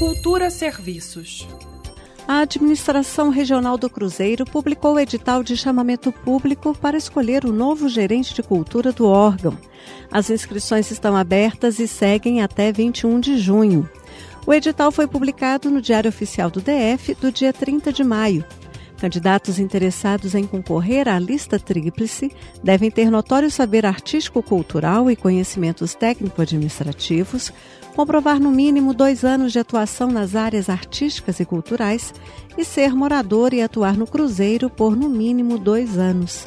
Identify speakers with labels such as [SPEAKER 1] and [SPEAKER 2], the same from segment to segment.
[SPEAKER 1] Cultura Serviços.
[SPEAKER 2] A Administração Regional do Cruzeiro publicou o edital de chamamento público para escolher o novo gerente de cultura do órgão. As inscrições estão abertas e seguem até 21 de junho. O edital foi publicado no Diário Oficial do DF do dia 30 de maio. Candidatos interessados em concorrer à lista tríplice devem ter notório saber artístico-cultural e conhecimentos técnico-administrativos, comprovar no mínimo dois anos de atuação nas áreas artísticas e culturais e ser morador e atuar no Cruzeiro por no mínimo dois anos.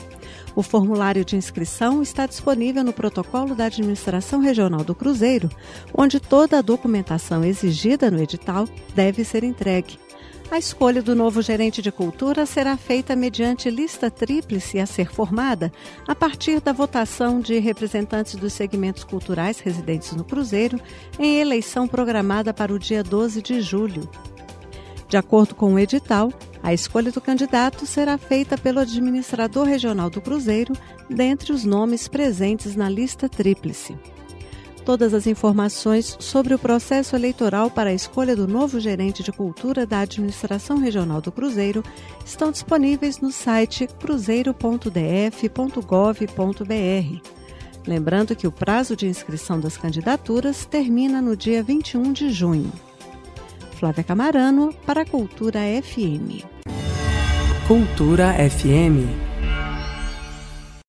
[SPEAKER 2] O formulário de inscrição está disponível no protocolo da Administração Regional do Cruzeiro, onde toda a documentação exigida no edital deve ser entregue. A escolha do novo gerente de cultura será feita mediante lista tríplice a ser formada a partir da votação de representantes dos segmentos culturais residentes no Cruzeiro em eleição programada para o dia 12 de julho. De acordo com o edital, a escolha do candidato será feita pelo administrador regional do Cruzeiro, dentre os nomes presentes na lista tríplice. Todas as informações sobre o processo eleitoral para a escolha do novo gerente de cultura da Administração Regional do Cruzeiro estão disponíveis no site cruzeiro.df.gov.br. Lembrando que o prazo de inscrição das candidaturas termina no dia 21 de junho. Flávia Camarano, para a Cultura FM.
[SPEAKER 3] Cultura FM